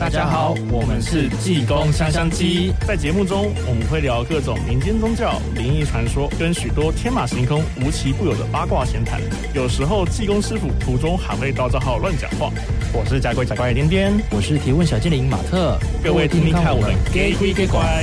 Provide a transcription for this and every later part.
大家好，我们是济公香香鸡。在节目中，我们会聊各种民间宗教、灵异传说，跟许多天马行空、无奇不有的八卦闲谈。有时候，济公师傅途中还会到账号乱讲话。我是甲鬼甲怪点点，我是提问小精灵马特。各位听听看，我们假鬼假怪。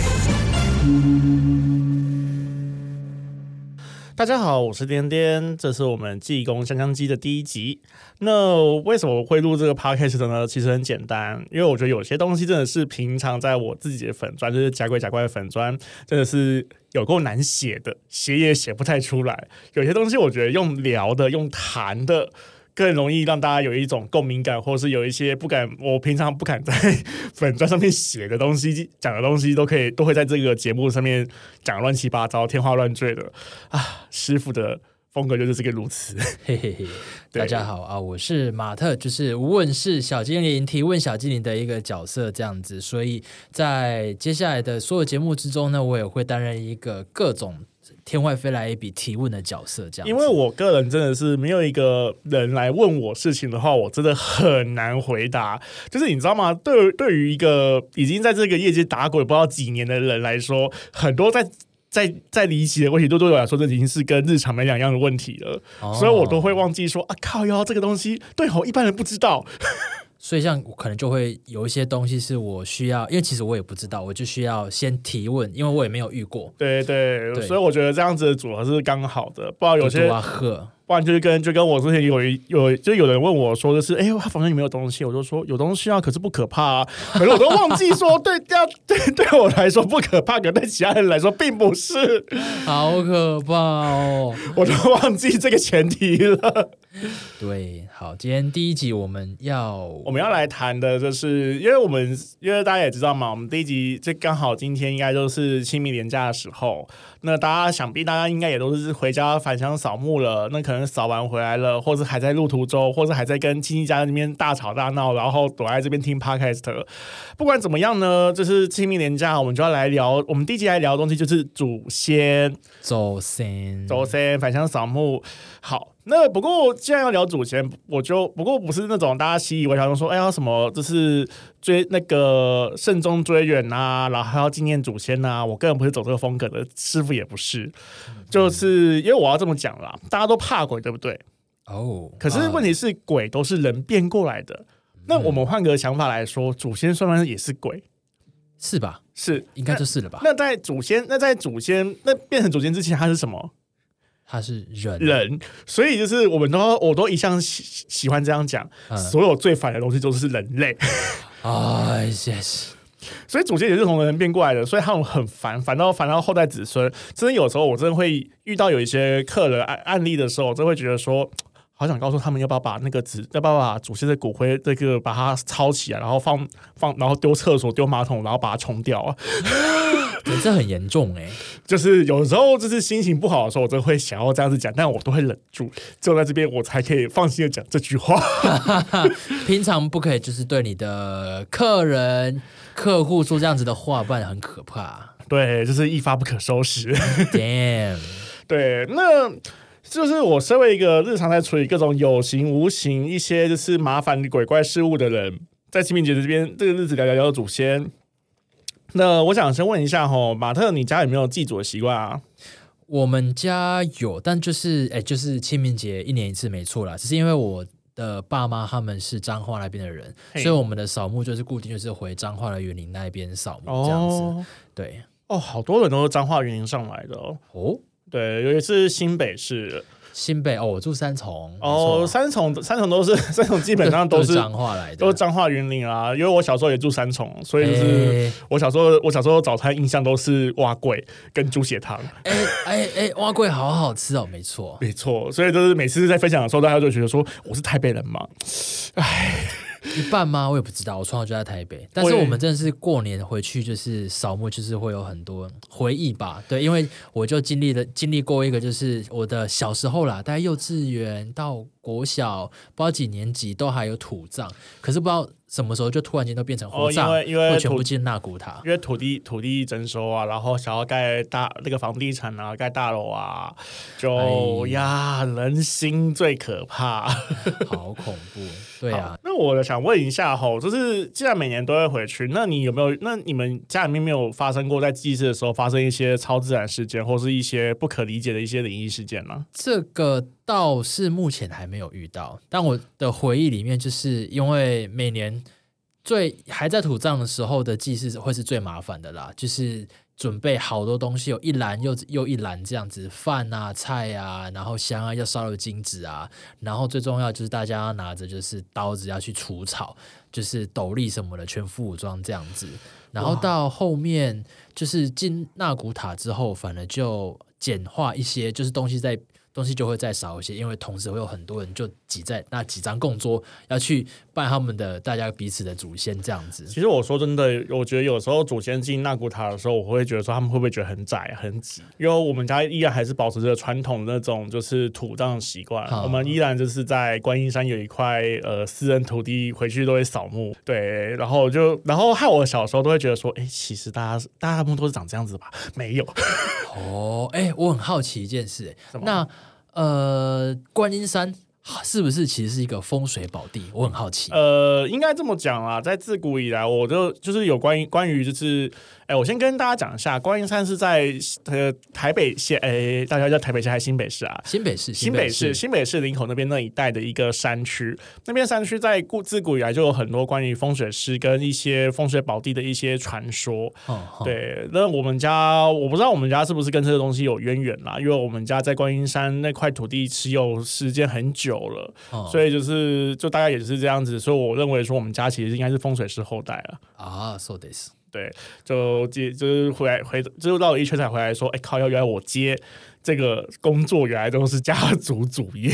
大家好，我是颠颠，这是我们济公香香鸡的第一集。那为什么会录这个 podcast 的呢？其实很简单，因为我觉得有些东西真的是平常在我自己的粉砖，就是假鬼假怪的粉砖，真的是有够难写的，写也写不太出来。有些东西我觉得用聊的、用谈的。更容易让大家有一种共鸣感，或者是有一些不敢，我平常不敢在粉专上面写的东西，讲的东西都可以，都会在这个节目上面讲乱七八糟、天花乱坠的啊！师傅的风格就是这个如此。嘿嘿嘿，大家好啊，我是马特，就是无问事小精灵提问小精灵的一个角色，这样子。所以在接下来的所有节目之中呢，我也会担任一个各种。天外飞来一笔提问的角色，这样。因为我个人真的是没有一个人来问我事情的话，我真的很难回答。就是你知道吗？对，对于一个已经在这个业界打滚不知道几年的人来说，很多在在在离奇的问题，对对我来说，这已经是跟日常没两样的问题了。哦、所以我都会忘记说啊，靠哟这个东西，对吼，一般人不知道。所以，像我可能就会有一些东西是我需要，因为其实我也不知道，我就需要先提问，因为我也没有遇过。对对，对，所以我觉得这样子的组合是刚好的，不知道有些。不然就是跟就跟我之前有一有就有人问我说的是，哎，他房间里没有东西，我就说有东西啊，可是不可怕啊。可是我都忘记说，对，这 样对对我来说不可怕，可对其他人来说并不是。好可怕哦！我都忘记这个前提了。对，好，今天第一集我们要我们要来谈的就是，因为我们因为大家也知道嘛，我们第一集这刚好今天应该就是清明年假的时候，那大家想必大家应该也都是回家返乡扫墓了，那可能。扫完回来了，或者还在路途中，或者还在跟亲戚家那边大吵大闹，然后躲在这边听 podcast。不管怎么样呢，就是清明年假，我们就要来聊。我们第一集来聊的东西就是祖先，祖先，祖先返乡扫墓。好，那不过既然要聊祖先，我就不过不是那种大家习以为常说，哎呀什么就是追那个慎终追远啊，然后还要纪念祖先啊。我个人不是走这个风格的，师傅也不是。就是因为我要这么讲啦，大家都怕鬼，对不对？哦，可是问题是鬼都是人变过来的。那我们换个想法来说，祖先算不算也是鬼？是吧？是，应该就是了吧？那在祖先，那在祖先，那变成祖先之前，他是什么？他是人，人。所以就是我们都，我都一向喜喜欢这样讲，所有最烦的东西都是人类。哎，谢谢。所以祖先也是从人变过来的，所以他们很烦，烦到烦到后代子孙。真的有时候我真的会遇到有一些客人案案例的时候，我真的会觉得说，好想告诉他们要不要把那个纸，要不要把祖先的骨灰这个把它抄起来，然后放放，然后丢厕所、丢马桶，然后把它冲掉啊。这很严重哎、欸，就是有时候就是心情不好的时候，我真的会想要这样子讲，但我都会忍住，只有在这边我才可以放心的讲这句话。平常不可以就是对你的客人。客户说这样子的话，不然很可怕。对，就是一发不可收拾。Damn，对，那就是我身为一个日常在处理各种有形无形一些就是麻烦鬼怪事物的人，在清明节这边这个日子聊聊聊祖先。那我想先问一下吼，马特，你家有没有祭祖的习惯啊？我们家有，但就是哎，就是清明节一年一次，没错啦。只是因为我。的爸妈他们是彰化那边的人，所以我们的扫墓就是固定就是回彰化的园林那边扫墓这样子。哦、对，哦，好多人都是彰化园林上来的哦。哦，对，尤其是新北市。新北哦，我住三重哦，三重三重都是 三重，基本上 都是彰化来的，都是彰化云林啊。因为我小时候也住三重，所以就是我小时候我小时候早餐印象都是蛙桂跟猪血汤。哎哎哎，蛙桂好好吃哦，没错没错。所以就是每次在分享的时候，大家就觉得说我是台北人嘛，哎。一半吗？我也不知道。我从小就在台北，但是我们真的是过年回去就是扫墓，就是会有很多回忆吧。对，因为我就经历了经历过一个，就是我的小时候啦，大概幼稚园到国小，不知道几年级都还有土葬，可是不知道什么时候就突然间都变成火葬？哦，因为因为会全部进纳古塔，因为土地土地征收啊，然后想要盖大那个房地产啊，盖大楼啊，就、哎、呀，人心最可怕，好恐怖。对啊，那我想问一下吼，就是既然每年都会回去，那你有没有？那你们家里面没有发生过在祭祀的时候发生一些超自然事件，或是一些不可理解的一些灵异事件吗？这个倒是目前还没有遇到，但我的回忆里面，就是因为每年最还在土葬的时候的祭祀会是最麻烦的啦，就是。准备好多东西，有一篮又又一篮这样子，饭啊、菜啊，然后香啊，要烧的金纸啊，然后最重要就是大家要拿着就是刀子要去除草，就是斗笠什么的，全副武装这样子。然后到后面就是进纳古塔之后，反而就简化一些，就是东西在。东西就会再少一些，因为同时会有很多人就挤在那几张供桌，要去拜他们的大家彼此的祖先这样子。其实我说真的，我觉得有时候祖先进纳古塔的时候，我会觉得说他们会不会觉得很窄很挤？因为我们家依然还是保持着传统的那种就是土葬习惯，我们依然就是在观音山有一块呃私人土地，回去都会扫墓。对，然后就然后害我小时候都会觉得说，哎，其实大家大家墓都是长这样子吧？没有。哦，哎，我很好奇一件事，那。呃，观音山是不是其实是一个风水宝地？我很好奇。呃，应该这么讲啦，在自古以来，我就就是有关于关于就是。哎，我先跟大家讲一下，观音山是在呃台北县，哎，大家叫台北县还是新北市啊？新北市，新北市，新北市林口那边那一带的一个山区。那边山区在古自古以来就有很多关于风水师跟一些风水宝地的一些传说。哦，对，那我们家我不知道我们家是不是跟这个东西有渊源啦，因为我们家在观音山那块土地持有时间很久了，哦，所以就是就大概也是这样子，所以我认为说我们家其实应该是风水师后代了。啊，so this。对，就接就是回来回，就绕了一圈才回来说，哎靠，要原来我接这个工作，原来都是家族主业，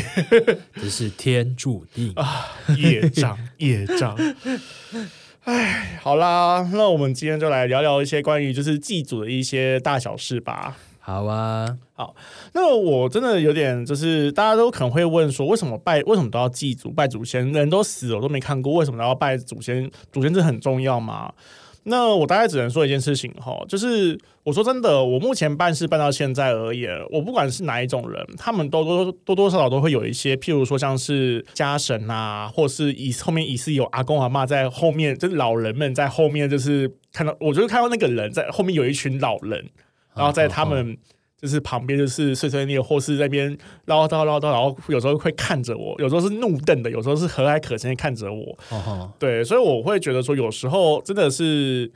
这是天注定啊，业障业障。哎，好啦，那我们今天就来聊聊一些关于就是祭祖的一些大小事吧。好啊，好，那我真的有点就是大家都可能会问说，为什么拜为什么都要祭祖拜祖先？人都死了，我都没看过，为什么都要拜祖先？祖先这很重要吗？那我大概只能说一件事情哈，就是我说真的，我目前办事办到现在而言，我不管是哪一种人，他们都多多多少少都会有一些，譬如说像是家神啊，或是以后面疑似有阿公阿妈在后面，就是老人们在后面，就是看到，我就是看到那个人在后面有一群老人，然后在他们。就是旁边就是碎碎念，或是在那边唠叨唠叨，然后有时候会看着我，有时候是怒瞪的，有时候是和蔼可亲的看着我。Uh-huh. 对，所以我会觉得说，有时候真的是，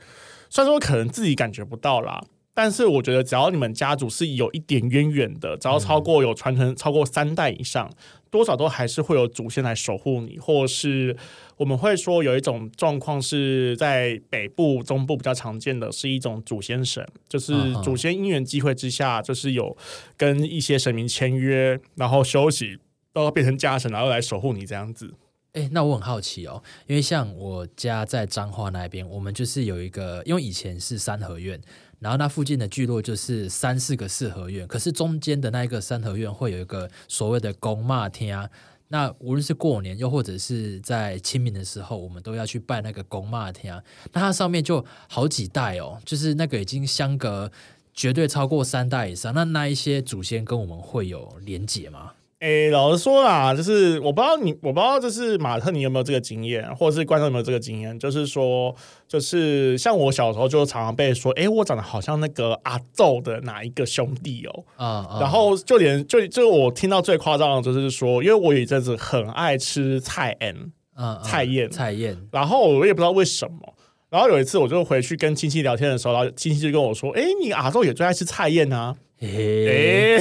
虽然说可能自己感觉不到啦，但是我觉得只要你们家族是有一点渊源的，只要超过有传承超过三代以上。多少都还是会有祖先来守护你，或是我们会说有一种状况是在北部、中部比较常见的，是一种祖先神，就是祖先因缘机会之下，就是有跟一些神明签约，然后休息，到变成家神，然后来守护你这样子。哎、那我很好奇哦，因为像我家在彰化那边，我们就是有一个，因为以前是三合院。然后那附近的聚落就是三四个四合院，可是中间的那一个三合院会有一个所谓的公妈厅啊。那无论是过年又或者是在清明的时候，我们都要去拜那个公妈厅啊。那它上面就好几代哦，就是那个已经相隔绝对超过三代以上。那那一些祖先跟我们会有连结吗？诶，老实说啦，就是我不知道你，我不知道就是马特，你有没有这个经验，或者是观众有没有这个经验？就是说，就是像我小时候就常常被说，诶，我长得好像那个阿祖的哪一个兄弟哦，啊、uh, uh,，然后就连就就我听到最夸张的就是说，因为我有一阵子很爱吃菜宴，嗯、uh, uh,，菜宴，菜宴，然后我也不知道为什么，然后有一次我就回去跟亲戚聊天的时候，然后亲戚就跟我说，哎，你阿祖也最爱吃菜宴啊，诶，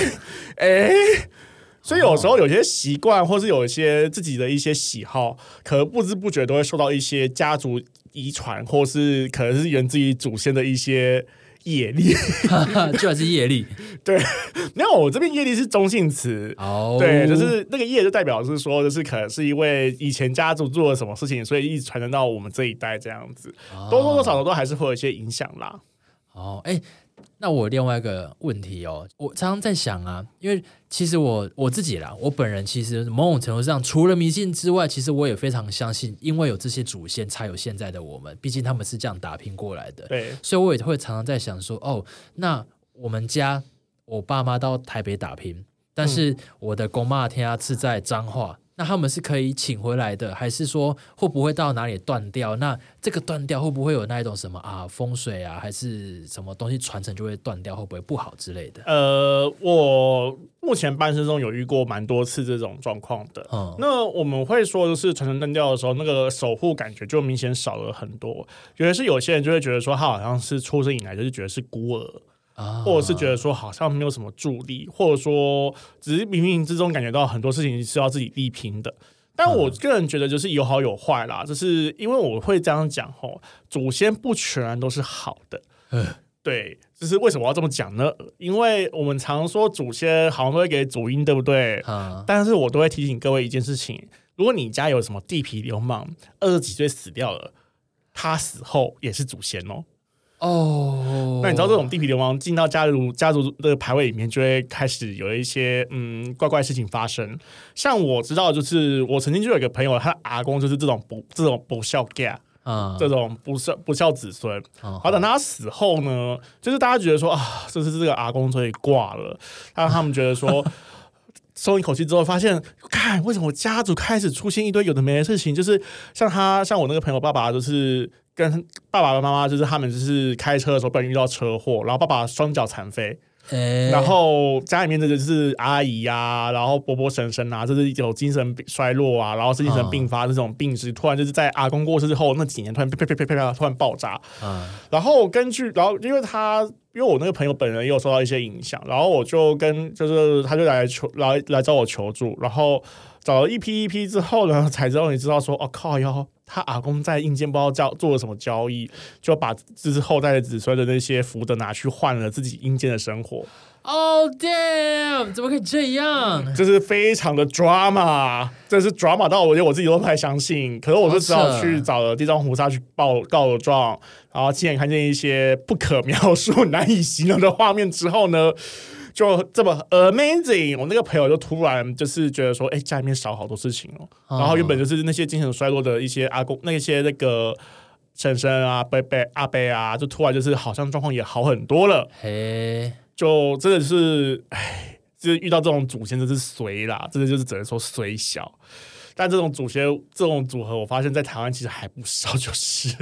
诶。所以有时候有些习惯，或是有一些自己的一些喜好，可能不知不觉都会受到一些家族遗传，或是可能是源自于祖先的一些业力，就还是业力。对，没有，我这边业力是中性词。哦，对，就是那个业就代表是说，就是可能是因为以前家族做了什么事情，所以一直传承到我们这一代这样子，多多少少都还是会有一些影响啦。哦，哎。那我另外一个问题哦，我常常在想啊，因为其实我我自己啦，我本人其实某种程度上，除了迷信之外，其实我也非常相信，因为有这些祖先，才有现在的我们。毕竟他们是这样打拼过来的，对，所以我也会常常在想说，哦，那我们家我爸妈到台北打拼，但是我的公妈天啊是在彰化。那他们是可以请回来的，还是说会不会到哪里断掉？那这个断掉会不会有那一种什么啊风水啊，还是什么东西传承就会断掉？会不会不好之类的？呃，我目前半生中有遇过蛮多次这种状况的。嗯，那我们会说，就是传承断掉的时候，那个守护感觉就明显少了很多。尤其是有些人就会觉得说，他好像是出生以来就是觉得是孤儿。或者是觉得说好像没有什么助力，或者说只是冥冥之中感觉到很多事情是要自己力拼的。但我个人觉得就是有好有坏啦，就是因为我会这样讲吼，祖先不全然都是好的。对，就是为什么我要这么讲呢？因为我们常说祖先好像都会给祖荫，对不对？但是我都会提醒各位一件事情：如果你家有什么地痞流氓，二十几岁死掉了，他死后也是祖先哦。哦，那你知道这种地痞流氓进到家族家族的排位里面，就会开始有一些嗯怪怪事情发生。像我知道，就是我曾经就有一个朋友，他的阿公就是这种不这种不孝家啊，这种不孝不孝子孙。好，等他死后呢，就是大家觉得说啊，这是这个阿公所以挂了，让他们觉得说 松一口气之后，发现看为什么我家族开始出现一堆有的没的事情，就是像他像我那个朋友爸爸就是。跟爸爸妈妈就是他们就是开车的时候不小心遇到车祸，然后爸爸双脚残废，欸、然后家里面的就是阿姨呀、啊，然后伯伯婶婶啊，就是有精神衰弱啊，然后是精神病发这种病史，突然就是在阿公过世之后那几年突然啪啪啪啪啪突然爆炸，嗯、然后根据然后因为他因为我那个朋友本人也有受到一些影响，然后我就跟就是他就来求来来找我求助，然后找了一批一批之后呢，才知道你知道说哦靠哟。他阿公在阴间不知道交做了什么交易，就把就是后代的子孙的那些福德拿去换了自己阴间的生活。Oh damn！怎么可以这样？这是非常的 drama，这是 drama 到我觉得我自己都不太相信。可是我就只好去找了地藏菩萨去报告了状，然后亲眼看见一些不可描述、难以形容的画面之后呢，就这么 amazing，我那个朋友就突然就是觉得说，哎，家里面少好多事情哦。哦然后原本就是那些精神衰弱的一些阿公，那些那个婶婶啊、伯伯、阿伯啊，就突然就是好像状况也好很多了。嘿，就真的是，哎，就是遇到这种祖先真是衰啦，真的就是只能说衰小。但这种祖先这种组合，我发现在台湾其实还不少，就是。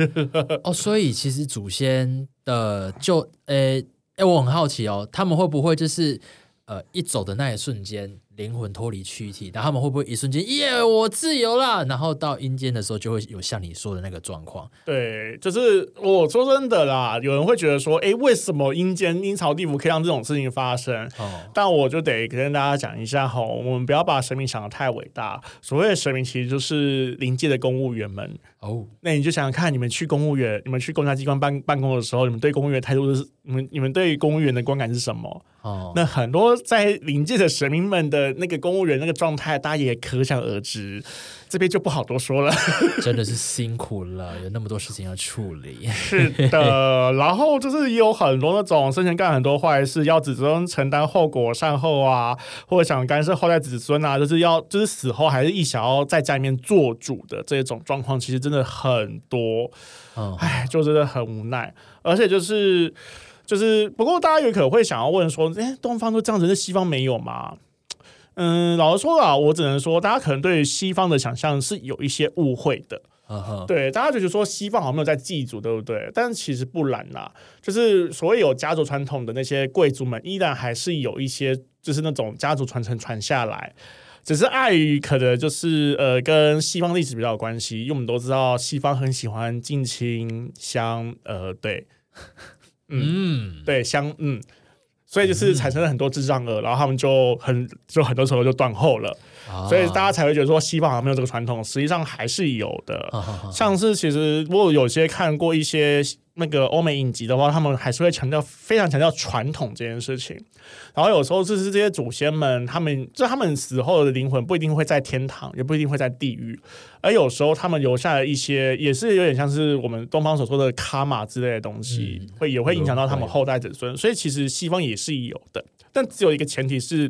哦，所以其实祖先的就，呃。哎，我很好奇哦，他们会不会就是呃，一走的那一瞬间，灵魂脱离躯体，然后他们会不会一瞬间耶，我自由了？然后到阴间的时候，就会有像你说的那个状况。对，就是我说真的啦，有人会觉得说，哎，为什么阴间阴曹地府可以让这种事情发生？哦，但我就得跟大家讲一下哈，我们不要把神明想得太伟大。所谓的神明，其实就是临界的公务员们。哦，那你就想想看，你们去公务员，你们去公家机关办办公的时候，你们对公务员态度是，你们你们对公务员的观感是什么？哦，那很多在临界的神明们的。那个公务员那个状态，大家也可想而知，这边就不好多说了。真的是辛苦了，有那么多事情要处理。是的，然后就是也有很多那种生前干很多坏事，要子孙承担后果善后啊，或者想干涉后代子孙啊，就是要就是死后还是一想要在家里面做主的这种状况，其实真的很多。嗯，哎，就真的很无奈，而且就是就是，不过大家有可能会想要问说，哎，东方都这样子，那西方没有吗？嗯，老实说啊，我只能说，大家可能对西方的想象是有一些误会的。Uh. 对，大家就觉得说西方好像没有在祭祖，对不对？但其实不然啦，就是所谓有家族传统的那些贵族们，依然还是有一些，就是那种家族传承传下来，只是碍于可能就是呃，跟西方历史比较有关系，因为我们都知道西方很喜欢近亲相，呃，对，嗯，对，相，嗯。所以就是产生了很多智障儿，然后他们就很就很多时候就断后了，哦、所以大家才会觉得说西方好像没有这个传统，实际上还是有的。哦、像是其实我有些看过一些那个欧美影集的话，他们还是会强调非常强调传统这件事情。然后有时候就是这些祖先们，他们就他们死后的灵魂不一定会在天堂，也不一定会在地狱，而有时候他们留下了一些，也是有点像是我们东方所说的卡玛之类的东西，嗯、会也会影响到他们后代子孙。所以其实西方也是有的，但只有一个前提是，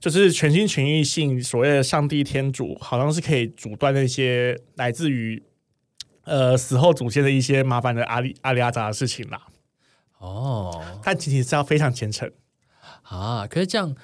就是全心全意信所谓的上帝天主，好像是可以阻断那些来自于。呃，死后祖先的一些麻烦的阿里阿里阿扎的事情啦。哦，但前提是要非常虔诚啊。可是这样，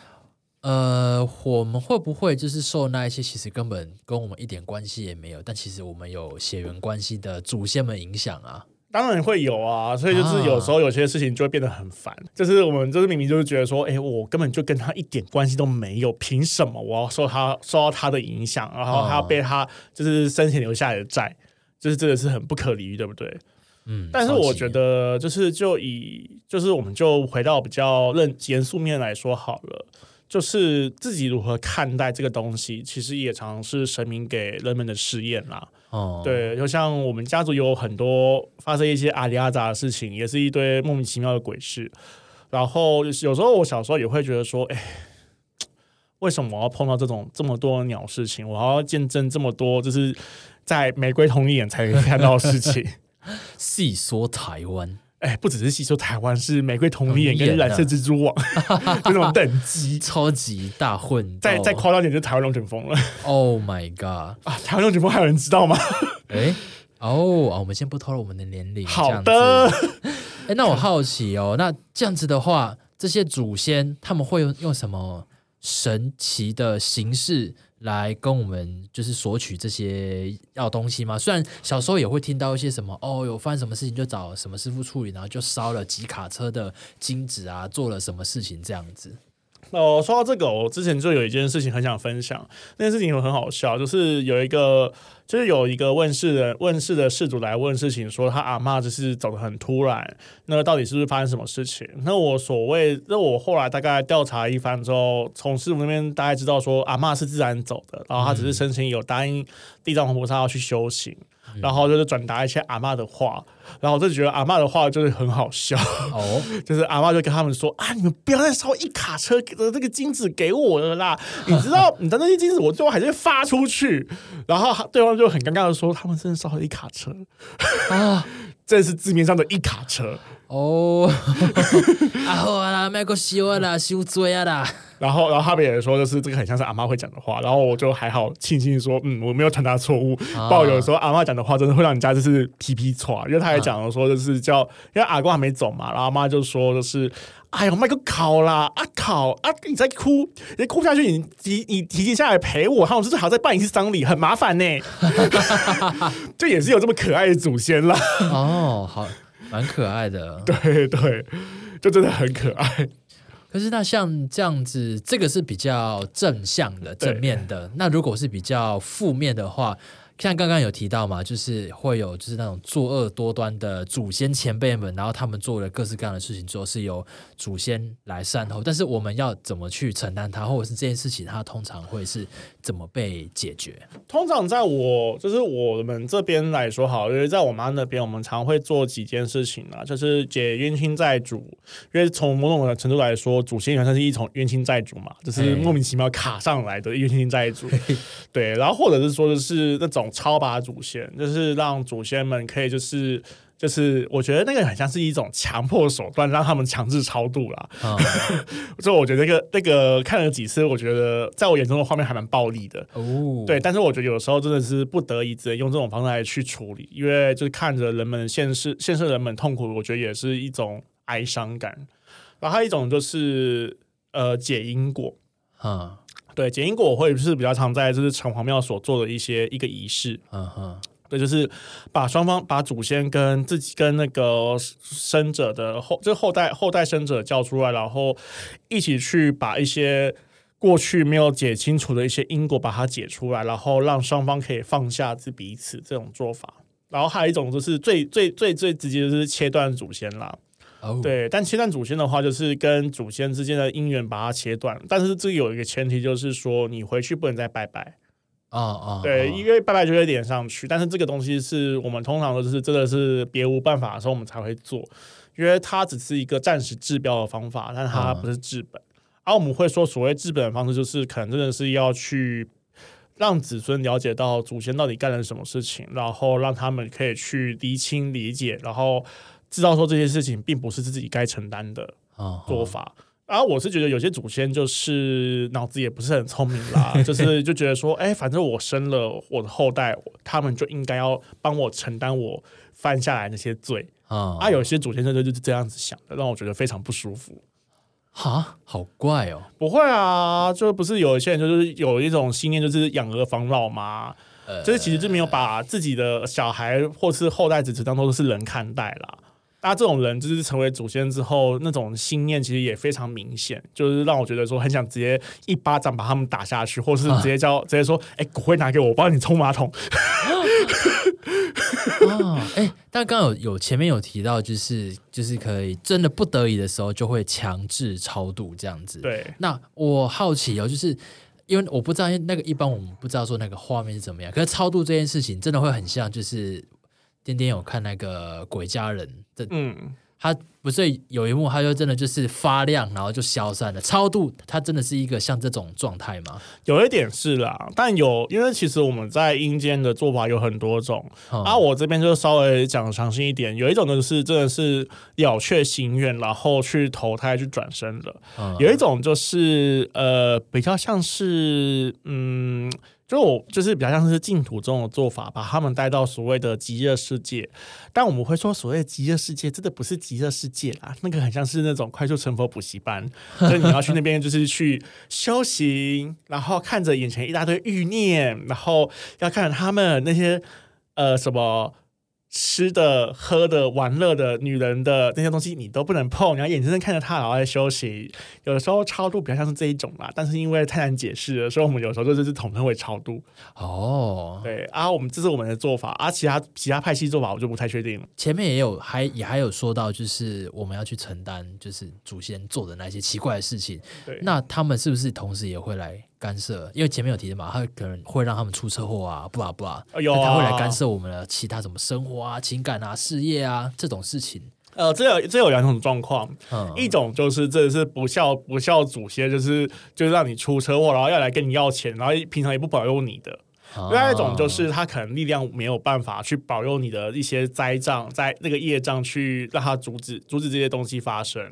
呃，我们会不会就是受那一些其实根本跟我们一点关系也没有，但其实我们有血缘关系的祖先们影响啊？当然会有啊。所以就是有时候有些事情就会变得很烦。啊、就是我们就是明明就是觉得说，哎、欸，我根本就跟他一点关系都没有，凭什么我要受他受到他的影响，然后还要背他就是生前留下来的债？就是真的是很不可理喻，对不对？嗯，但是我觉得，就是就以就是我们就回到比较认严肃面来说好了，就是自己如何看待这个东西，其实也常常是神明给人们的试验啦。哦，对，就像我们家族有很多发生一些阿里阿杂的事情，也是一堆莫名其妙的鬼事。然后有时候我小时候也会觉得说，哎，为什么我要碰到这种这么多鸟事情？我还要见证这么多，就是。在玫瑰同一眼才可以看到的事情。细说台湾，哎、欸，不只是细说台湾，是玫瑰同一眼跟蓝色蜘蛛网，就那种等级，超级大混。再再夸张点，就是台湾龙卷风了。Oh my god！啊，台湾龙卷风还有人知道吗？哎、欸，哦、oh, 啊，我们先不透露我们的年龄。好的。哎、欸，那我好奇哦，那这样子的话，这些祖先他们会用用什么神奇的形式？来跟我们就是索取这些要东西吗？虽然小时候也会听到一些什么哦，有发生什么事情就找什么师傅处理，然后就烧了几卡车的金子啊，做了什么事情这样子。哦，说到这个，我之前就有一件事情很想分享，那件事情很好笑，就是有一个。就是有一个问世的问世的事主来问事情，说他阿妈就是走的很突然，那到底是不是发生什么事情？那我所谓，那我后来大概调查一番之后，从师傅那边大概知道说阿妈是自然走的，然后他只是生前有答应地藏王菩萨要去修行。然后就是转达一些阿嬷的话，然后我就觉得阿嬷的话就是很好笑哦，就是阿嬷就跟他们说啊，你们不要再烧一卡车的这个金子给我了啦，你知道，你的那些金子我最后还是会发出去。然后对方就很尴尬的说，他们真的烧了一卡车啊，这是字面上的一卡车哦。啊好啊啦，卖个修啊啦，修追啊啦。然后，然后他们也说，就是这个很像是阿妈会讲的话。然后我就还好庆幸说，嗯，我没有传达错误。不然有时候阿妈讲的话真的会让人家就是皮皮喘。因为他也讲了说，就是叫，因为阿公还没走嘛，然后阿妈就说，就是，哎呦，卖个考啦，啊考啊，你在哭，你哭下去，你提你提前下来陪我，他们就是还要再办一次丧礼，很麻烦呢。就也是有这么可爱的祖先啦。哦，好，蛮可爱的。对对，就真的很可爱。可是那像这样子，这个是比较正向的、正面的。那如果是比较负面的话，像刚刚有提到嘛，就是会有就是那种作恶多端的祖先前辈们，然后他们做了各式各样的事情之后，是由祖先来善后。但是我们要怎么去承担它，或者是这件事情它通常会是怎么被解决？通常在我就是我们这边来说好，因为在我妈那边，我们常会做几件事情啊，就是解冤亲债主。因为从某种程度来说，祖先原来是一种冤亲债主嘛，就是莫名其妙卡上来的冤亲债主。对，然后或者是说的是那种。超拔祖先，就是让祖先们可以，就是就是，我觉得那个很像是一种强迫手段，让他们强制超度啦。嗯、所以我觉得那个那个看了几次，我觉得在我眼中的画面还蛮暴力的。哦，对，但是我觉得有时候真的是不得已，只能用这种方式来去处理，因为就是看着人们现世现世人们痛苦，我觉得也是一种哀伤感。然后还有一种就是呃解因果，嗯。对，解因果会是比较常在就是城隍庙所做的一些一个仪式，嗯哼，对，就是把双方把祖先跟自己跟那个生者的后，就后代后代生者叫出来，然后一起去把一些过去没有解清楚的一些因果把它解出来，然后让双方可以放下自彼此这种做法。然后还有一种就是最最最最直接的就是切断祖先啦。Oh. 对，但切断祖先的话，就是跟祖先之间的姻缘把它切断。但是这有一个前提，就是说你回去不能再拜拜哦哦，对，因为拜拜就会点上去，但是这个东西是我们通常都是真的是别无办法的时候我们才会做，因为它只是一个暂时治标的方法，但它不是治本。而、啊、我们会说，所谓治本的方式，就是可能真的是要去让子孙了解到祖先到底干了什么事情，然后让他们可以去厘清理解，然后知道说这些事情并不是自己该承担的做法。啊、我是觉得有些祖先就是脑子也不是很聪明啦，就是就觉得说，哎，反正我生了我的后代，他们就应该要帮我承担我犯下来那些罪。哦、啊，有些祖先真的就是这样子想的，让我觉得非常不舒服。哈，好怪哦！不会啊，就不是有一些人就是有一种信念，就是养儿防老嘛，呃、就是其实就没有把自己的小孩或是后代子子当做是人看待啦。那这种人就是成为祖先之后，那种信念其实也非常明显，就是让我觉得说很想直接一巴掌把他们打下去，或是直接叫、啊、直接说：“哎、欸，骨灰拿给我，我帮你冲马桶。啊”啊，哎，但刚刚有有前面有提到，就是就是可以真的不得已的时候，就会强制超度这样子。对，那我好奇哦，就是因为我不知道那个一般我们不知道说那个画面是怎么样，可是超度这件事情真的会很像就是。天天有看那个鬼家人的，嗯，他不是有一幕，他就真的就是发亮，然后就消散了。超度，他真的是一个像这种状态吗？有一点是啦，但有，因为其实我们在阴间的做法有很多种，嗯、啊，我这边就稍微讲详细一点。有一种就是真的是了却心愿，然后去投胎去转生的；嗯、有一种就是呃，比较像是嗯。就就是比较像是净土这种做法，把他们带到所谓的极乐世界。但我们会说，所谓的极乐世界真的不是极乐世界啦，那个很像是那种快速成佛补习班，所以你要去那边就是去修行，然后看着眼前一大堆欲念，然后要看他们那些呃什么。吃的、喝的、玩乐的、女人的那些东西，你都不能碰。你要眼睁睁看着她，然后在休息。有的时候超度比较像是这一种啦，但是因为太难解释了，所以我们有时候就是统称为超度。哦，对啊，我们这是我们的做法啊，其他其他派系做法我就不太确定了。前面也有还也还有说到，就是我们要去承担，就是祖先做的那些奇怪的事情。对，那他们是不是同时也会来？干涉，因为前面有提的嘛，他可能会让他们出车祸啊，不啊不啊，他会来干涉我们的其他什么生活啊、情感啊、事业啊这种事情。呃，这有这有两种状况，嗯、一种就是这是不孝不孝祖先，就是就是让你出车祸，然后要来跟你要钱，然后平常也不保佑你的。另外一种就是他可能力量没有办法去保佑你的一些灾障，在那个业障去让他阻止阻止这些东西发生。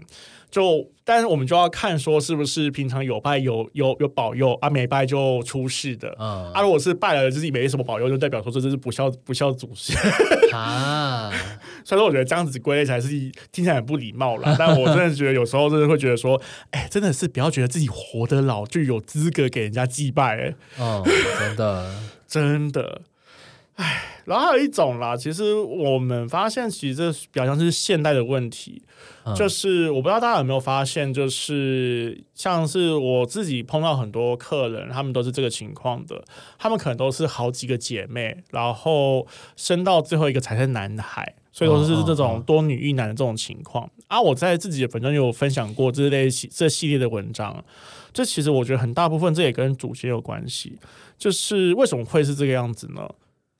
就，但是我们就要看说是不是平常有拜有有有保佑啊，没拜就出事的。嗯，啊，如果是拜了就是没什么保佑，就代表说这真是不孝不孝祖先啊。所以说，我觉得这样子归类起来是听起来很不礼貌啦。但我真的觉得有时候真的会觉得说，哎、欸，真的是不要觉得自己活得老就有资格给人家祭拜、欸。哎，哦，真的真的。哎，然后还有一种啦，其实我们发现，其实这比较像是现代的问题，嗯、就是我不知道大家有没有发现，就是像是我自己碰到很多客人，他们都是这个情况的，他们可能都是好几个姐妹，然后生到最后一个才是男孩，所以说是这种多女一男的这种情况。啊，我在自己的本身有分享过这类这系列的文章，这其实我觉得很大部分这也跟祖先有关系，就是为什么会是这个样子呢？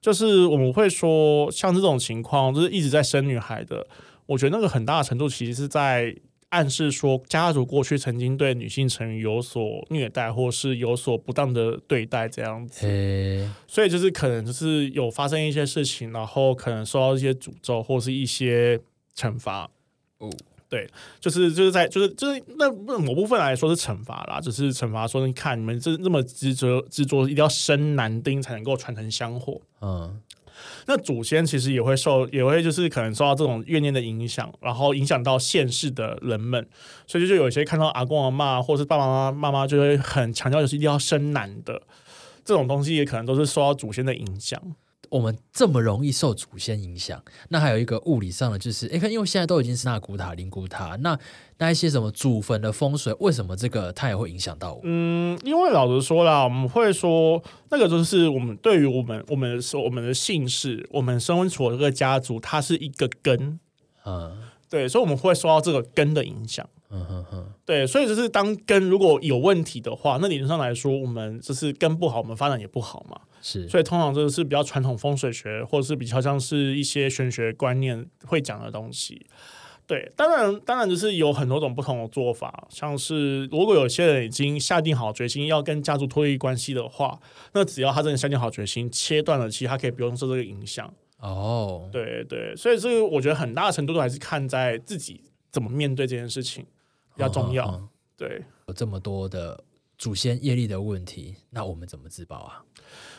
就是我们会说，像这种情况，就是一直在生女孩的，我觉得那个很大的程度其实是在暗示说，家族过去曾经对女性成员有所虐待，或是有所不当的对待这样子。所以就是可能就是有发生一些事情，然后可能受到一些诅咒或是一些惩罚。哦。对，就是就是在就是就是那那某部分来说是惩罚啦，就是惩罚说，你看你们这那么执着执着，一定要生男丁才能够传承香火。嗯，那祖先其实也会受，也会就是可能受到这种怨念的影响，然后影响到现世的人们，所以就有一些看到阿公阿嬷或是爸爸妈妈妈妈就会很强调，就是一定要生男的。这种东西，也可能都是受到祖先的影响。我们这么容易受祖先影响，那还有一个物理上的，就是诶，看，因为现在都已经是那古塔、灵古塔，那那一些什么祖坟的风水，为什么这个它也会影响到我？嗯，因为老实说啦，我们会说那个就是我们对于我们我们说我们的姓氏，我们生处的这个家族，它是一个根，嗯，对，所以我们会受到这个根的影响，嗯哼哼，对，所以就是当根如果有问题的话，那理论上来说，我们就是根不好，我们发展也不好嘛。是，所以通常这个是比较传统风水学，或者是比较像是一些玄学观念会讲的东西。对，当然，当然就是有很多种不同的做法，像是如果有些人已经下定好决心要跟家族脱离关系的话，那只要他真的下定好决心，切断了，其实他可以不用受这个影响。哦，对对，所以这个我觉得很大程度都还是看在自己怎么面对这件事情比较重要。哦、对，有这么多的祖先业力的问题，那我们怎么自保啊？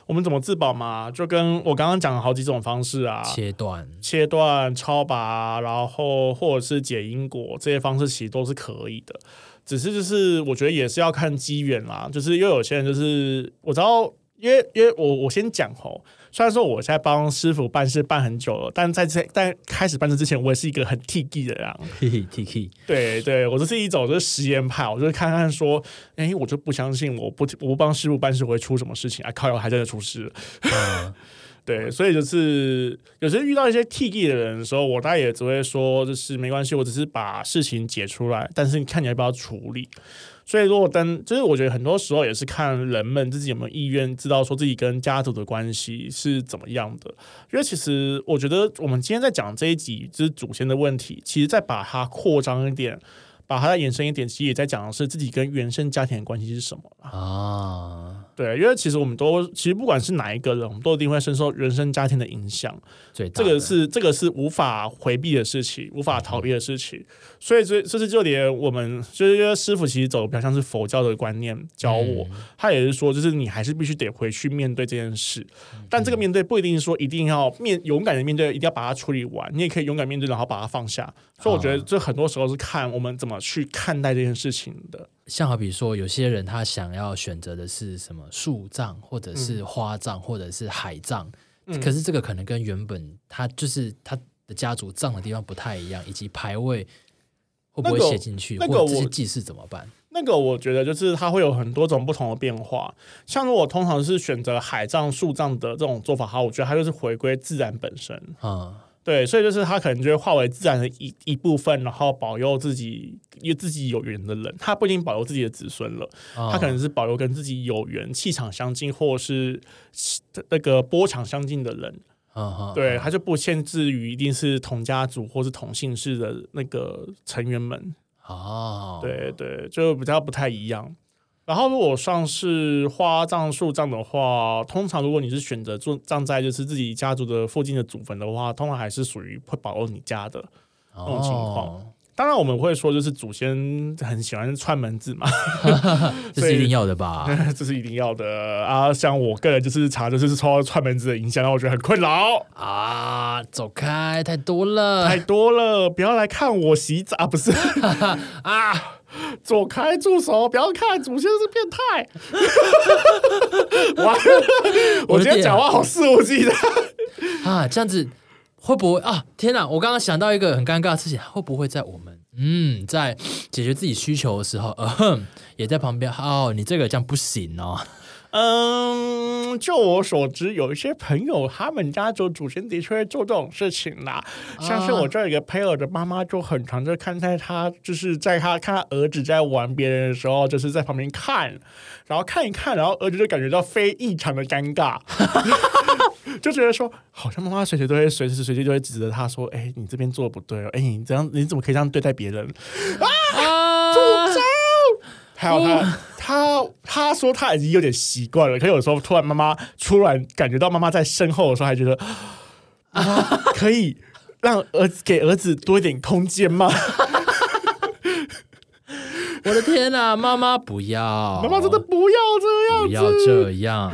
我们怎么自保嘛？就跟我刚刚讲了好几种方式啊，切断、切断、超拔，然后或者是解因果，这些方式其实都是可以的。只是就是我觉得也是要看机缘啦，就是因为有些人就是我知道，因为因为我我先讲吼。虽然说我在帮师傅办事办很久了，但在这但开始办事之前，我也是一个很 T G 的人。T G，对对，我就是一种就是实验派，我就看看说，哎、欸，我就不相信我不我不帮师傅办事会出什么事情，啊靠，还真的出事了。嗯、对，所以就是有时候遇到一些 T G 的人的时候，我大概也只会说，就是没关系，我只是把事情解出来，但是你看你要不要处理。所以，如果当就是我觉得很多时候也是看人们自己有没有意愿，知道说自己跟家族的关系是怎么样的。因为其实我觉得我们今天在讲这一集就是祖先的问题，其实再把它扩张一点。把它再延伸一点，其实也在讲的是自己跟原生家庭的关系是什么啊？对，因为其实我们都其实不管是哪一个人，我们都一定会深受原生家庭的影响。对，这个是这个是无法回避的事情，无法逃避的事情。嗯、所以，这这是就连我们就是因为师傅其实走的比较像是佛教的观念教我，嗯、他也是说，就是你还是必须得回去面对这件事。嗯、但这个面对不一定说一定要面勇敢的面对，一定要把它处理完。你也可以勇敢面对，然后把它放下。所以我觉得这很多时候是看我们怎么去看待这件事情的。像好比说，有些人他想要选择的是什么树葬，或者是花葬，或者是海葬，嗯、可是这个可能跟原本他就是他的家族葬的地方不太一样，以及牌位会不会写进去，那个、或者这些祭祀怎么办？那个我觉得就是它会有很多种不同的变化。像如果通常是选择海葬、树葬的这种做法，哈，我觉得它就是回归自然本身啊。嗯对，所以就是他可能就会化为自然的一一部分，然后保佑自己，因为自己有缘的人，他不一定保佑自己的子孙了，哦、他可能是保佑跟自己有缘、气场相近，或是那个波长相近的人。哦、对，他就不限制于一定是同家族或是同姓氏的那个成员们。哦，对对，就比较不太一样。然后，如果算是花葬、树葬的话，通常如果你是选择做葬在就是自己家族的附近的祖坟的话，通常还是属于会保佑你家的那种情况。哦、当然，我们会说就是祖先很喜欢串门子嘛，这是一定要的吧？这是一定要的啊！像我个人就是查就是受到串门子的影响，然后我觉得很困扰啊！走开，太多了，太多了，不要来看我洗澡，啊不是 啊！走开，住手！不要看，祖先是变态。哇，我今天讲话好肆无忌惮啊！这样子会不会啊？天哪！我刚刚想到一个很尴尬的事情，会不会在我们嗯在解决自己需求的时候，呃，也在旁边？哦，你这个这样不行哦。嗯，就我所知，有一些朋友他们家族祖先的确会做这种事情啦。像是我这儿有个配偶的妈妈，就很常就看在他就是在他看他儿子在玩别人的时候，就是在旁边看，然后看一看，然后儿子就感觉到非异常的尴尬，就觉得说好像妈妈随时都会随时随地就会指责他说：“哎，你这边做的不对哦，哎，你这样你怎么可以这样对待别人啊？”祖宗，还有他。他他说他已经有点习惯了，可有时候突然妈妈突然感觉到妈妈在身后的时候，还觉得啊，可以让儿子给儿子多一点空间吗？我的天哪，妈妈不要，妈妈真的不要这样，不要这样。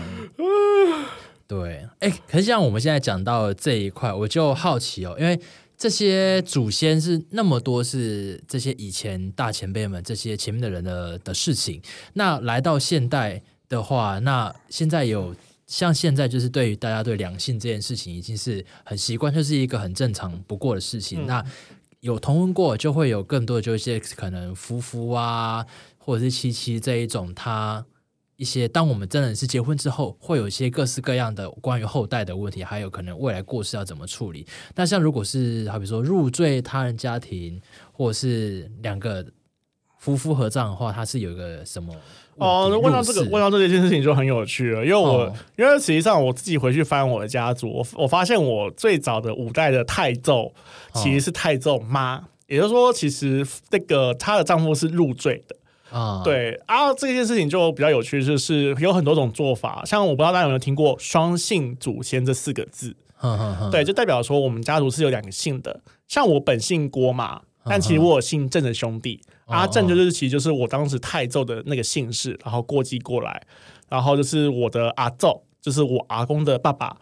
对，哎，可是像我们现在讲到这一块，我就好奇哦，因为。这些祖先是那么多，是这些以前大前辈们这些前面的人的的事情。那来到现代的话，那现在有像现在就是对于大家对两性这件事情已经是很习惯，就是一个很正常不过的事情。嗯、那有同婚过，就会有更多的就一些可能夫妇啊，或者是妻妻这一种他。一些，当我们真的是结婚之后，会有一些各式各样的关于后代的问题，还有可能未来过世要怎么处理。那像如果是好比说入赘他人家庭，或者是两个夫妇合葬的话，它是有一个什么？哦，问到这个，问到这件事情就很有趣了，因为我、哦、因为实际上我自己回去翻我的家族，我我发现我最早的五代的太祖其实是太祖妈，哦、也就是说，其实那个她的丈夫是入赘的啊。哦、对啊，这件事情就比较有趣，就是有很多种做法，像我不知道大家有没有听过“双姓祖先”这四个字，对，就代表说我们家族是有两个姓的，像我本姓郭嘛。但其实我有姓郑的兄弟，哦、阿郑就是其实就是我当时太祖的那个姓氏，然后过继过来，然后就是我的阿祖，就是我阿公的爸爸，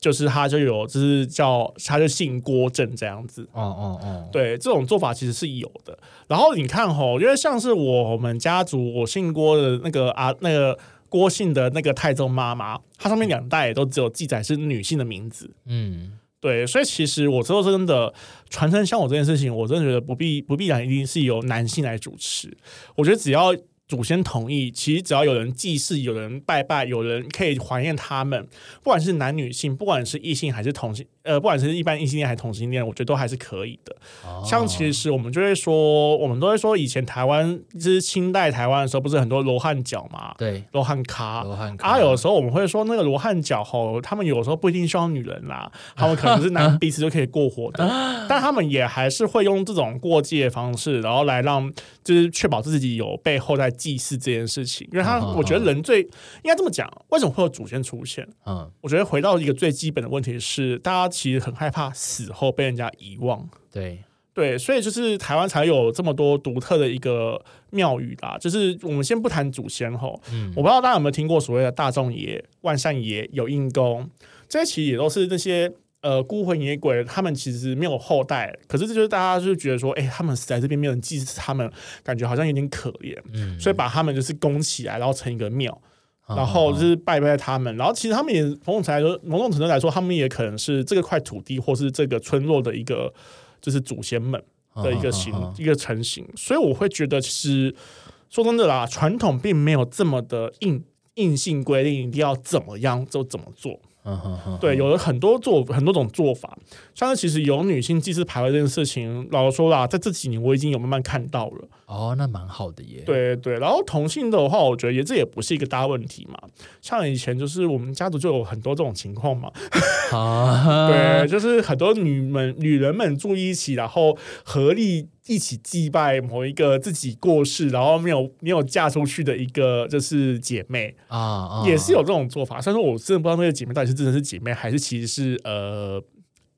就是他就有就是叫他就姓郭正这样子。哦哦哦，对，这种做法其实是有的。然后你看吼，因为像是我们家族我姓郭的那个啊那个郭姓的那个太宗妈妈，她上面两代都只有记载是女性的名字。嗯。对，所以其实我之后真的，传承香火这件事情，我真的觉得不必不必然一定是由男性来主持。我觉得只要祖先同意，其实只要有人祭祀、有人拜拜、有人可以怀念他们，不管是男女性，不管是异性还是同性。呃，不管是一般异性恋还是同性恋，我觉得都还是可以的。哦、像其实我们就会说，我们都会说，以前台湾就是清代台湾的时候，不是很多罗汉脚嘛？对，罗汉咖。罗汉咖。啊，有的时候我们会说，那个罗汉脚吼，他们有时候不一定需要女人啦，他们可能是男彼此就可以过活的，但他们也还是会用这种过继的方式，然后来让就是确保自己有背后在祭祀这件事情。因为他，我觉得人最应该这么讲，为什么会有祖先出现？嗯，我觉得回到一个最基本的问题是，大家。其实很害怕死后被人家遗忘，对。对，所以就是台湾才有这么多独特的一个庙宇啦。就是我们先不谈祖先吼，嗯，我不知道大家有没有听过所谓的大众爷、万善爷、有应公，这些其实也都是那些呃孤魂野鬼，他们其实没有后代，可是这就是大家就觉得说，哎、欸，他们死在这边没有人祭祀他们，感觉好像有点可怜，嗯，所以把他们就是供起来，然后成一个庙。然后就是拜拜他们，然后其实他们也某种程度来说，某种程度来说，他们也可能是这个块土地或是这个村落的一个，就是祖先们的一个形一个成型。所以我会觉得，其实说真的啦，传统并没有这么的硬硬性规定一定要怎么样就怎么做。对，有了很多做很多种做法，像是其实有女性祭祀牌位这件事情，老实说啦，在这几年我已经有慢慢看到了。哦，那蛮好的耶。对对，然后同性的话，我觉得也这也不是一个大问题嘛。像以前就是我们家族就有很多这种情况嘛。啊，对，就是很多女们女人们住一起，然后合力。一起祭拜某一个自己过世，然后没有没有嫁出去的一个就是姐妹啊，啊也是有这种做法。虽然说我真的不知道那个姐妹到底是真的是姐妹，还是其实是呃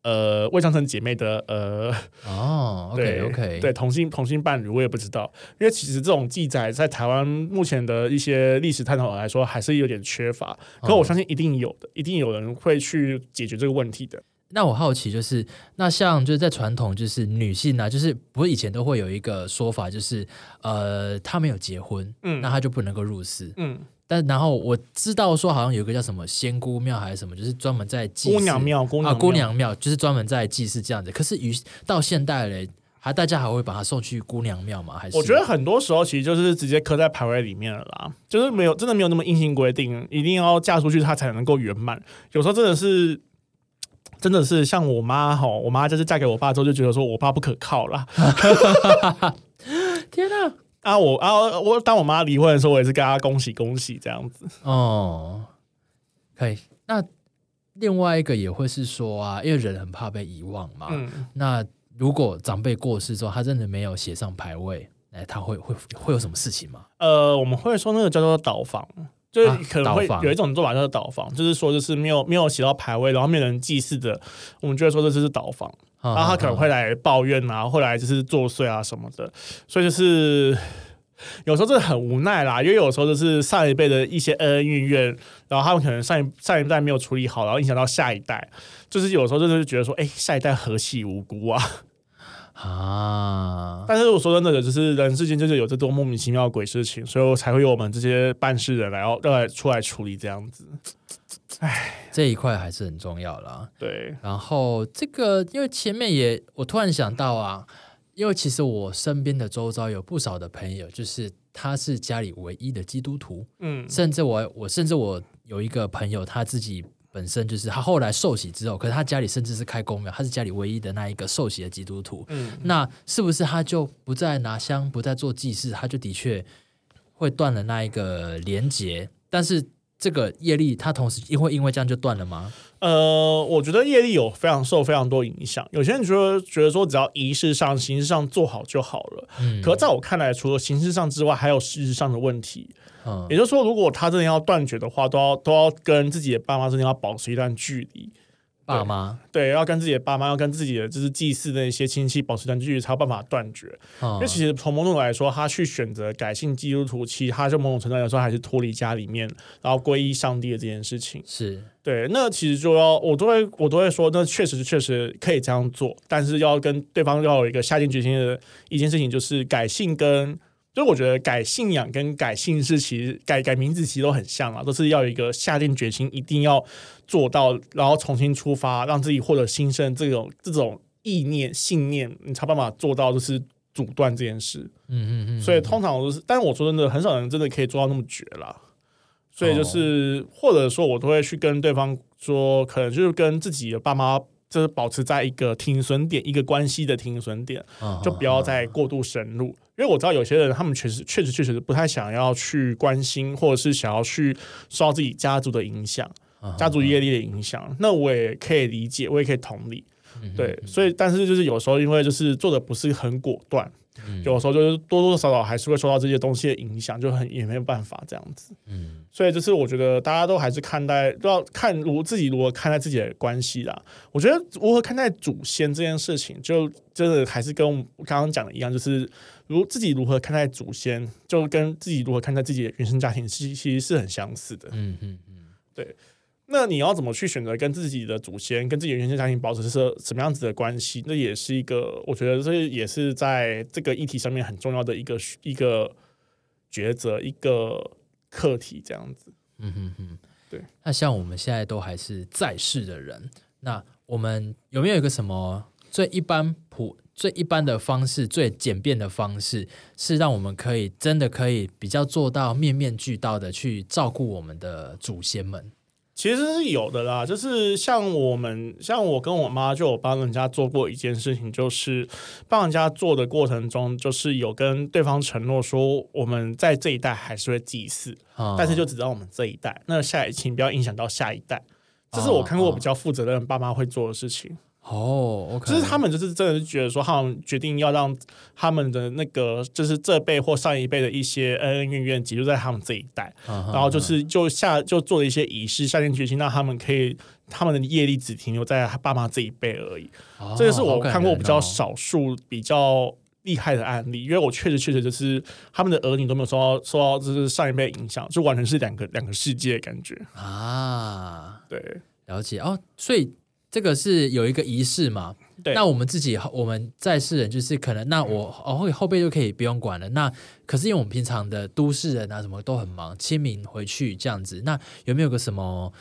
呃未上成姐妹的呃哦，OK OK 对同性同性伴侣，我也不知道，因为其实这种记载在台湾目前的一些历史探讨来说还是有点缺乏。可我相信一定有的，一定有人会去解决这个问题的。那我好奇就是，那像就是在传统，就是女性呢、啊，就是不是以前都会有一个说法，就是呃，她没有结婚，嗯，那她就不能够入寺，嗯。但然后我知道说，好像有一个叫什么仙姑庙还是什么，就是专门在祭姑娘庙，姑娘庙啊，姑娘庙就是专门在祭祀这样子。可是于到现代嘞，还大家还会把她送去姑娘庙吗？还是我觉得很多时候其实就是直接刻在牌位里面了啦，就是没有真的没有那么硬性规定，一定要嫁出去她才能够圆满。有时候真的是。真的是像我妈哈，我妈就是嫁给我爸之后就觉得说我爸不可靠了。天哪！啊我啊我当我妈离婚的时候，我也是跟她恭喜恭喜这样子。哦，可以。那另外一个也会是说啊，因为人很怕被遗忘嘛。嗯。那如果长辈过世之后，他真的没有写上牌位，哎，他会会会有什么事情吗？呃，我们会说那个叫做倒房。就是可能会有一种做法叫做倒房，就是说就是没有没有写到牌位，然后没有人祭祀的，我们就会说这就是倒房，然后他可能会来抱怨啊，后来就是作祟啊什么的，所以就是有时候真的很无奈啦，因为有时候就是上一辈的一些恩恩怨怨，然后他们可能上一上一代没有处理好，然后影响到下一代，就是有时候就是觉得说，哎，下一代何其无辜啊。啊！但是我说真的，就是人世间就是有这种莫名其妙的鬼事情，所以才会有我们这些办事人来要要来出来处理这样子。哎，这一块还是很重要啦。对，然后这个因为前面也我突然想到啊，因为其实我身边的周遭有不少的朋友，就是他是家里唯一的基督徒，嗯，甚至我我甚至我有一个朋友他自己本身就是他后来受洗之后，可是他家里甚至是开公庙，他是家里唯一的那一个受洗的基督徒。嗯，那是不是他就不再拿香，不再做祭祀，他就的确会断了那一个连结？但是这个业力，它同时因为因为这样就断了吗？呃，我觉得业力有非常受非常多影响。有些人觉得觉得说，只要仪式上、形式上做好就好了。嗯，可在我看来，除了形式上之外，还有实质上的问题。嗯，也就是说，如果他真的要断绝的话，都要都要跟自己的爸妈之间要保持一段距离。爸妈对，要跟自己的爸妈，要跟自己的就是祭祀的一些亲戚保持一段距离，才有办法断绝。嗯，因为其实从某种来说，他去选择改信基督徒，其实他就某种程度来说还是脱离家里面，然后皈依上帝的这件事情。是对，那其实就要我都会我都会说，那确实确实可以这样做，但是要跟对方要有一个下定决心的一件事情，就是改信跟。所以我觉得改信仰跟改姓氏，其实改改名字其实都很像啊，都是要有一个下定决心，一定要做到，然后重新出发，让自己获得新生这种这种意念信念，你才办法做到就是阻断这件事。嗯嗯嗯。所以通常都是，但是我说真的，很少人真的可以做到那么绝啦。所以就是，或者说，我都会去跟对方说，可能就是跟自己的爸妈。就是保持在一个停损点，一个关系的停损点，就不要再过度深入。因为我知道有些人，他们确实、确实、确实不太想要去关心，或者是想要去受到自己家族的影响、家族业力的影响。那我也可以理解，我也可以同理。对，所以，但是就是有时候，因为就是做的不是很果断。嗯、有时候就是多多少少还是会受到这些东西的影响，就很也没有办法这样子。嗯，所以就是我觉得大家都还是看待都要看如自己如何看待自己的关系啦。我觉得如何看待祖先这件事情，就真的还是跟我刚刚讲的一样，就是如自己如何看待祖先，就跟自己如何看待自己的原生家庭，其其实是很相似的。嗯嗯嗯，对。那你要怎么去选择跟自己的祖先、跟自己的原生家庭保持是什么样子的关系？那也是一个，我觉得这也是在这个议题上面很重要的一个一个抉择、一个课题，这样子。嗯哼哼，对。那像我们现在都还是在世的人，那我们有没有一个什么最一般普、最一般的方式、最简便的方式，是让我们可以真的可以比较做到面面俱到的去照顾我们的祖先们？其实是有的啦，就是像我们，像我跟我妈就有帮人家做过一件事情，就是帮人家做的过程中，就是有跟对方承诺说，我们在这一代还是会祭祀，哦、但是就只让我们这一代，那下一期不要影响到下一代，这是我看过比较负责任爸妈会做的事情。哦，oh, okay. 就是他们就是真的是觉得说，他们决定要让他们的那个就是这辈或上一辈的一些恩恩怨怨，集中在他们这一代，uh huh. 然后就是就下就做了一些仪式，下定决心让他们可以他们的业力只停留在他爸妈这一辈而已。Oh, 这个是我看过比较少数比较厉害的案例，因为我确实确实就是他们的儿女都没有受到受到就是上一辈影响，就完全是两个两个世界的感觉啊。对，了解哦，所以。这个是有一个仪式嘛？对。那我们自己我们在世人就是可能，那我哦后后辈就可以不用管了。那可是因为我们平常的都市人啊，什么都很忙，清明回去这样子，那有没有个什么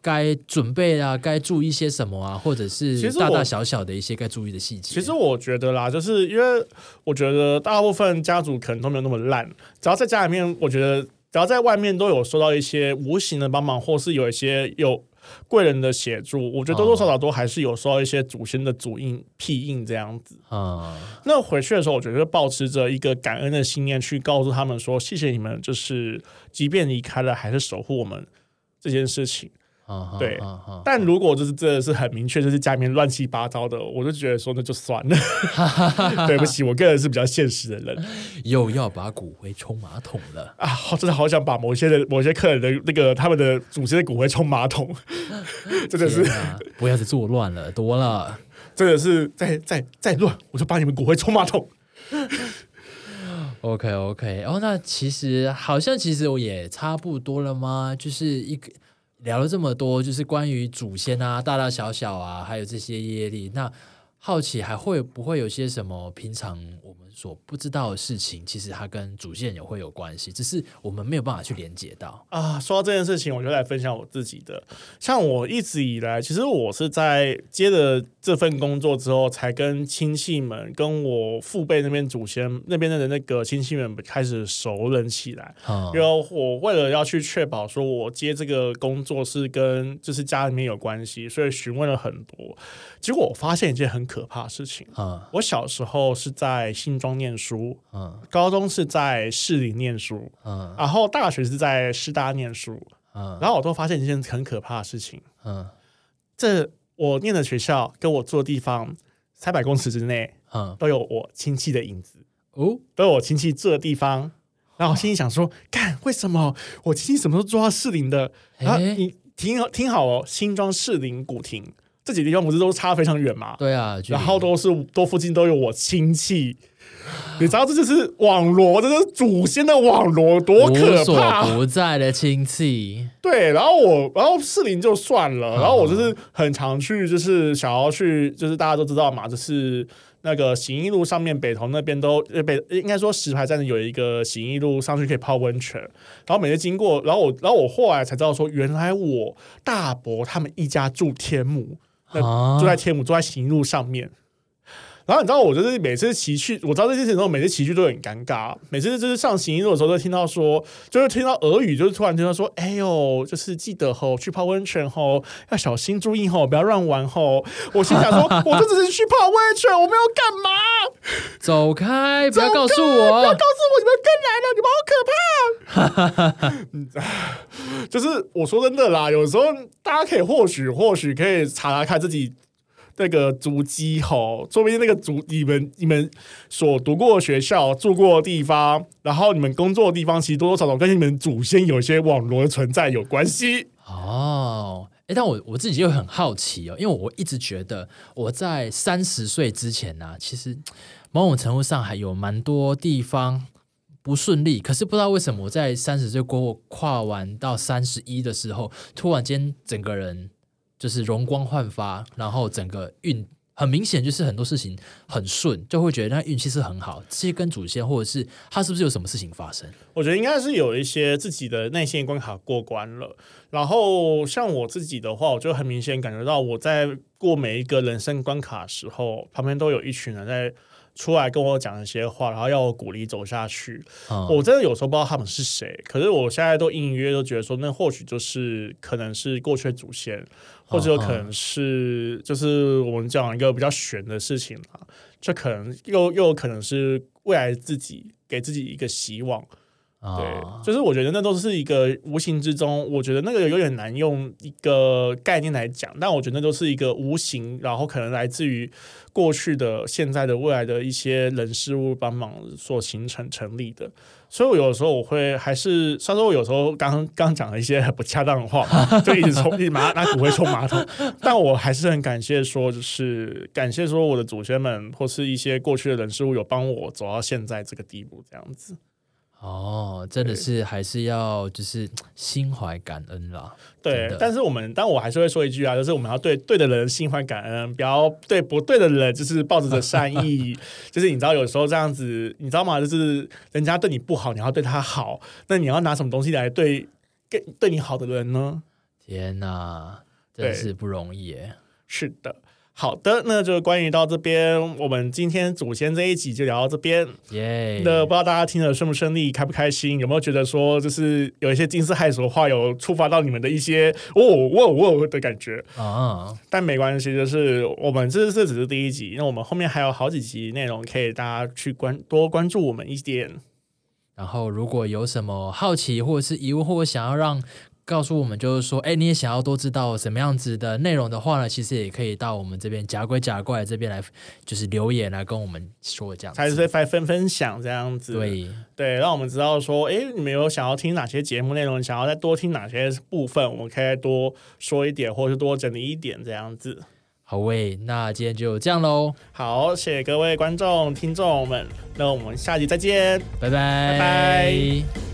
该准备啊？该注意些什么啊？或者是大大小小的一些该注意的细节？其实我觉得啦，就是因为我觉得大部分家族可能都没有那么烂，只要在家里面，我觉得只要在外面都有收到一些无形的帮忙，或是有一些有。贵人的协助，我觉得多多少少都还是有受到一些祖先的祖印、庇印这样子。啊，那回去的时候，我觉得就抱持着一个感恩的信念去告诉他们说：“谢谢你们，就是即便离开了，还是守护我们这件事情。”对，但如果就是真的是很明确，就是家里面乱七八糟的，我就觉得说那就算了。对不起，我个人是比较现实的人，又要把骨灰冲马桶了啊！真的好想把某些的某些客人的那个他们的祖先的骨灰冲马桶，真的是不要再作乱了，多了，真的是再再再乱，我就把你们骨灰冲马桶。OK OK，哦，那其实好像其实我也差不多了吗？就是一个。聊了这么多，就是关于祖先啊，大大小小啊，还有这些业力。那好奇还会不会有些什么平常我们所不知道的事情，其实它跟主线也会有关系，只是我们没有办法去连接到啊。说到这件事情，我就来分享我自己的。像我一直以来，其实我是在接了这份工作之后，才跟亲戚们、跟我父辈那边祖先那边的那个亲戚们开始熟人起来。嗯，因为我为了要去确保说我接这个工作是跟就是家里面有关系，所以询问了很多。结果我发现一件很可怕的事情。嗯，我小时候是在新庄念书，嗯，高中是在市里念书，嗯，然后大学是在师大念书，嗯，然后我都发现一件很可怕的事情。嗯，这我念的学校跟我住的地方三百公尺之内，嗯，都有我亲戚的影子，哦，都有我亲戚住的地方。然后我心里想说，干，为什么我亲戚什么时候住到士林的？然后你听听好哦，新庄、士林、古亭。这几个地方不是都差非常远吗？对啊，然后都是都附近都有我亲戚，你知道这就是网罗，这是祖先的网罗，多可怕！无所不在的亲戚。对，然后我，然后士林就算了，然后我就是很常去，就是想要去，就是大家都知道嘛，就是那个行义路上面北投那边都北，应该说石牌站有一个行义路上去可以泡温泉，然后每次经过，然后我，然后我后来才知道说，原来我大伯他们一家住天母。住在天母，住在行义路上面。然后你知道，我就是每次骑去，我知道这件事情之后，每次骑去都很尴尬。每次就是上行路的时候，都听到说，就是听到俄语，就是突然听到说：“哎呦，就是记得吼去泡温泉吼，要小心注意吼，不要乱玩吼。”我心想说：“ 我就只是去泡温泉，我没有干嘛。”走开！不要告诉我，不要告诉我，你们跟来了，你们好可怕。就是我说真的啦，有时候大家可以或许或许可以查查看自己。那个足迹吼，说不定那个足你们你们所读过的学校、住过的地方，然后你们工作的地方，其实多多少少跟你们祖先有些网络的存在有关系哦。诶，但我我自己就很好奇哦，因为我一直觉得我在三十岁之前呢、其实某种程度上还有蛮多地方不顺利，可是不知道为什么我在三十岁过后跨完到三十一的时候，突然间整个人。就是容光焕发，然后整个运很明显，就是很多事情很顺，就会觉得那运气是很好。这些跟祖先或者是他是不是有什么事情发生？我觉得应该是有一些自己的内心关卡过关了。然后像我自己的话，我就很明显感觉到我在过每一个人生关卡的时候，旁边都有一群人在出来跟我讲一些话，然后要我鼓励走下去。嗯、我真的有时候不知道他们是谁，可是我现在都隐隐约约都觉得说，那或许就是可能是过去的祖先。或者有可能是，就是我们讲一个比较悬的事情啊，这可能又又有可能是未来自己给自己一个希望。对，就是我觉得那都是一个无形之中，我觉得那个有点难用一个概念来讲，但我觉得那都是一个无形，然后可能来自于过去的、现在的、未来的一些人事物帮忙所形成成立的。所以，我有时候我会还是，虽然说我有时候刚刚讲了一些很不恰当的话，就一直冲，一直拿拿骨灰冲马桶，但我还是很感谢说，就是感谢说我的祖先们或是一些过去的人事物有帮我走到现在这个地步，这样子。哦，真的是还是要就是 心怀感恩啦。对，但是我们，但我还是会说一句啊，就是我们要对对的人心怀感恩，不要对不对的人就是抱着善意。就是你知道，有时候这样子，你知道吗？就是人家对你不好，你要对他好，那你要拿什么东西来对跟对你好的人呢？天哪，真是不容易耶。是的。好的，那就关于到这边，我们今天祖先这一集就聊到这边。耶那不知道大家听了顺不顺利，开不开心，有没有觉得说就是有一些惊世骇俗的话，有触发到你们的一些哦哦哦的感觉啊？Uh. 但没关系，就是我们这这只是第一集，那我们后面还有好几集内容可以大家去关多关注我们一点。然后如果有什么好奇或者是疑问，或者想要让。告诉我们，就是说，哎，你也想要多知道什么样子的内容的话呢，其实也可以到我们这边假鬼假怪这边来，就是留言来跟我们说这样子，还是来分分享这样子，对对，让我们知道说，哎，你们有想要听哪些节目内容，想要再多听哪些部分，我们可以多说一点，或是多整理一点这样子。好喂，那今天就这样喽。好，谢谢各位观众听众们，那我们下集再见，拜拜，拜拜。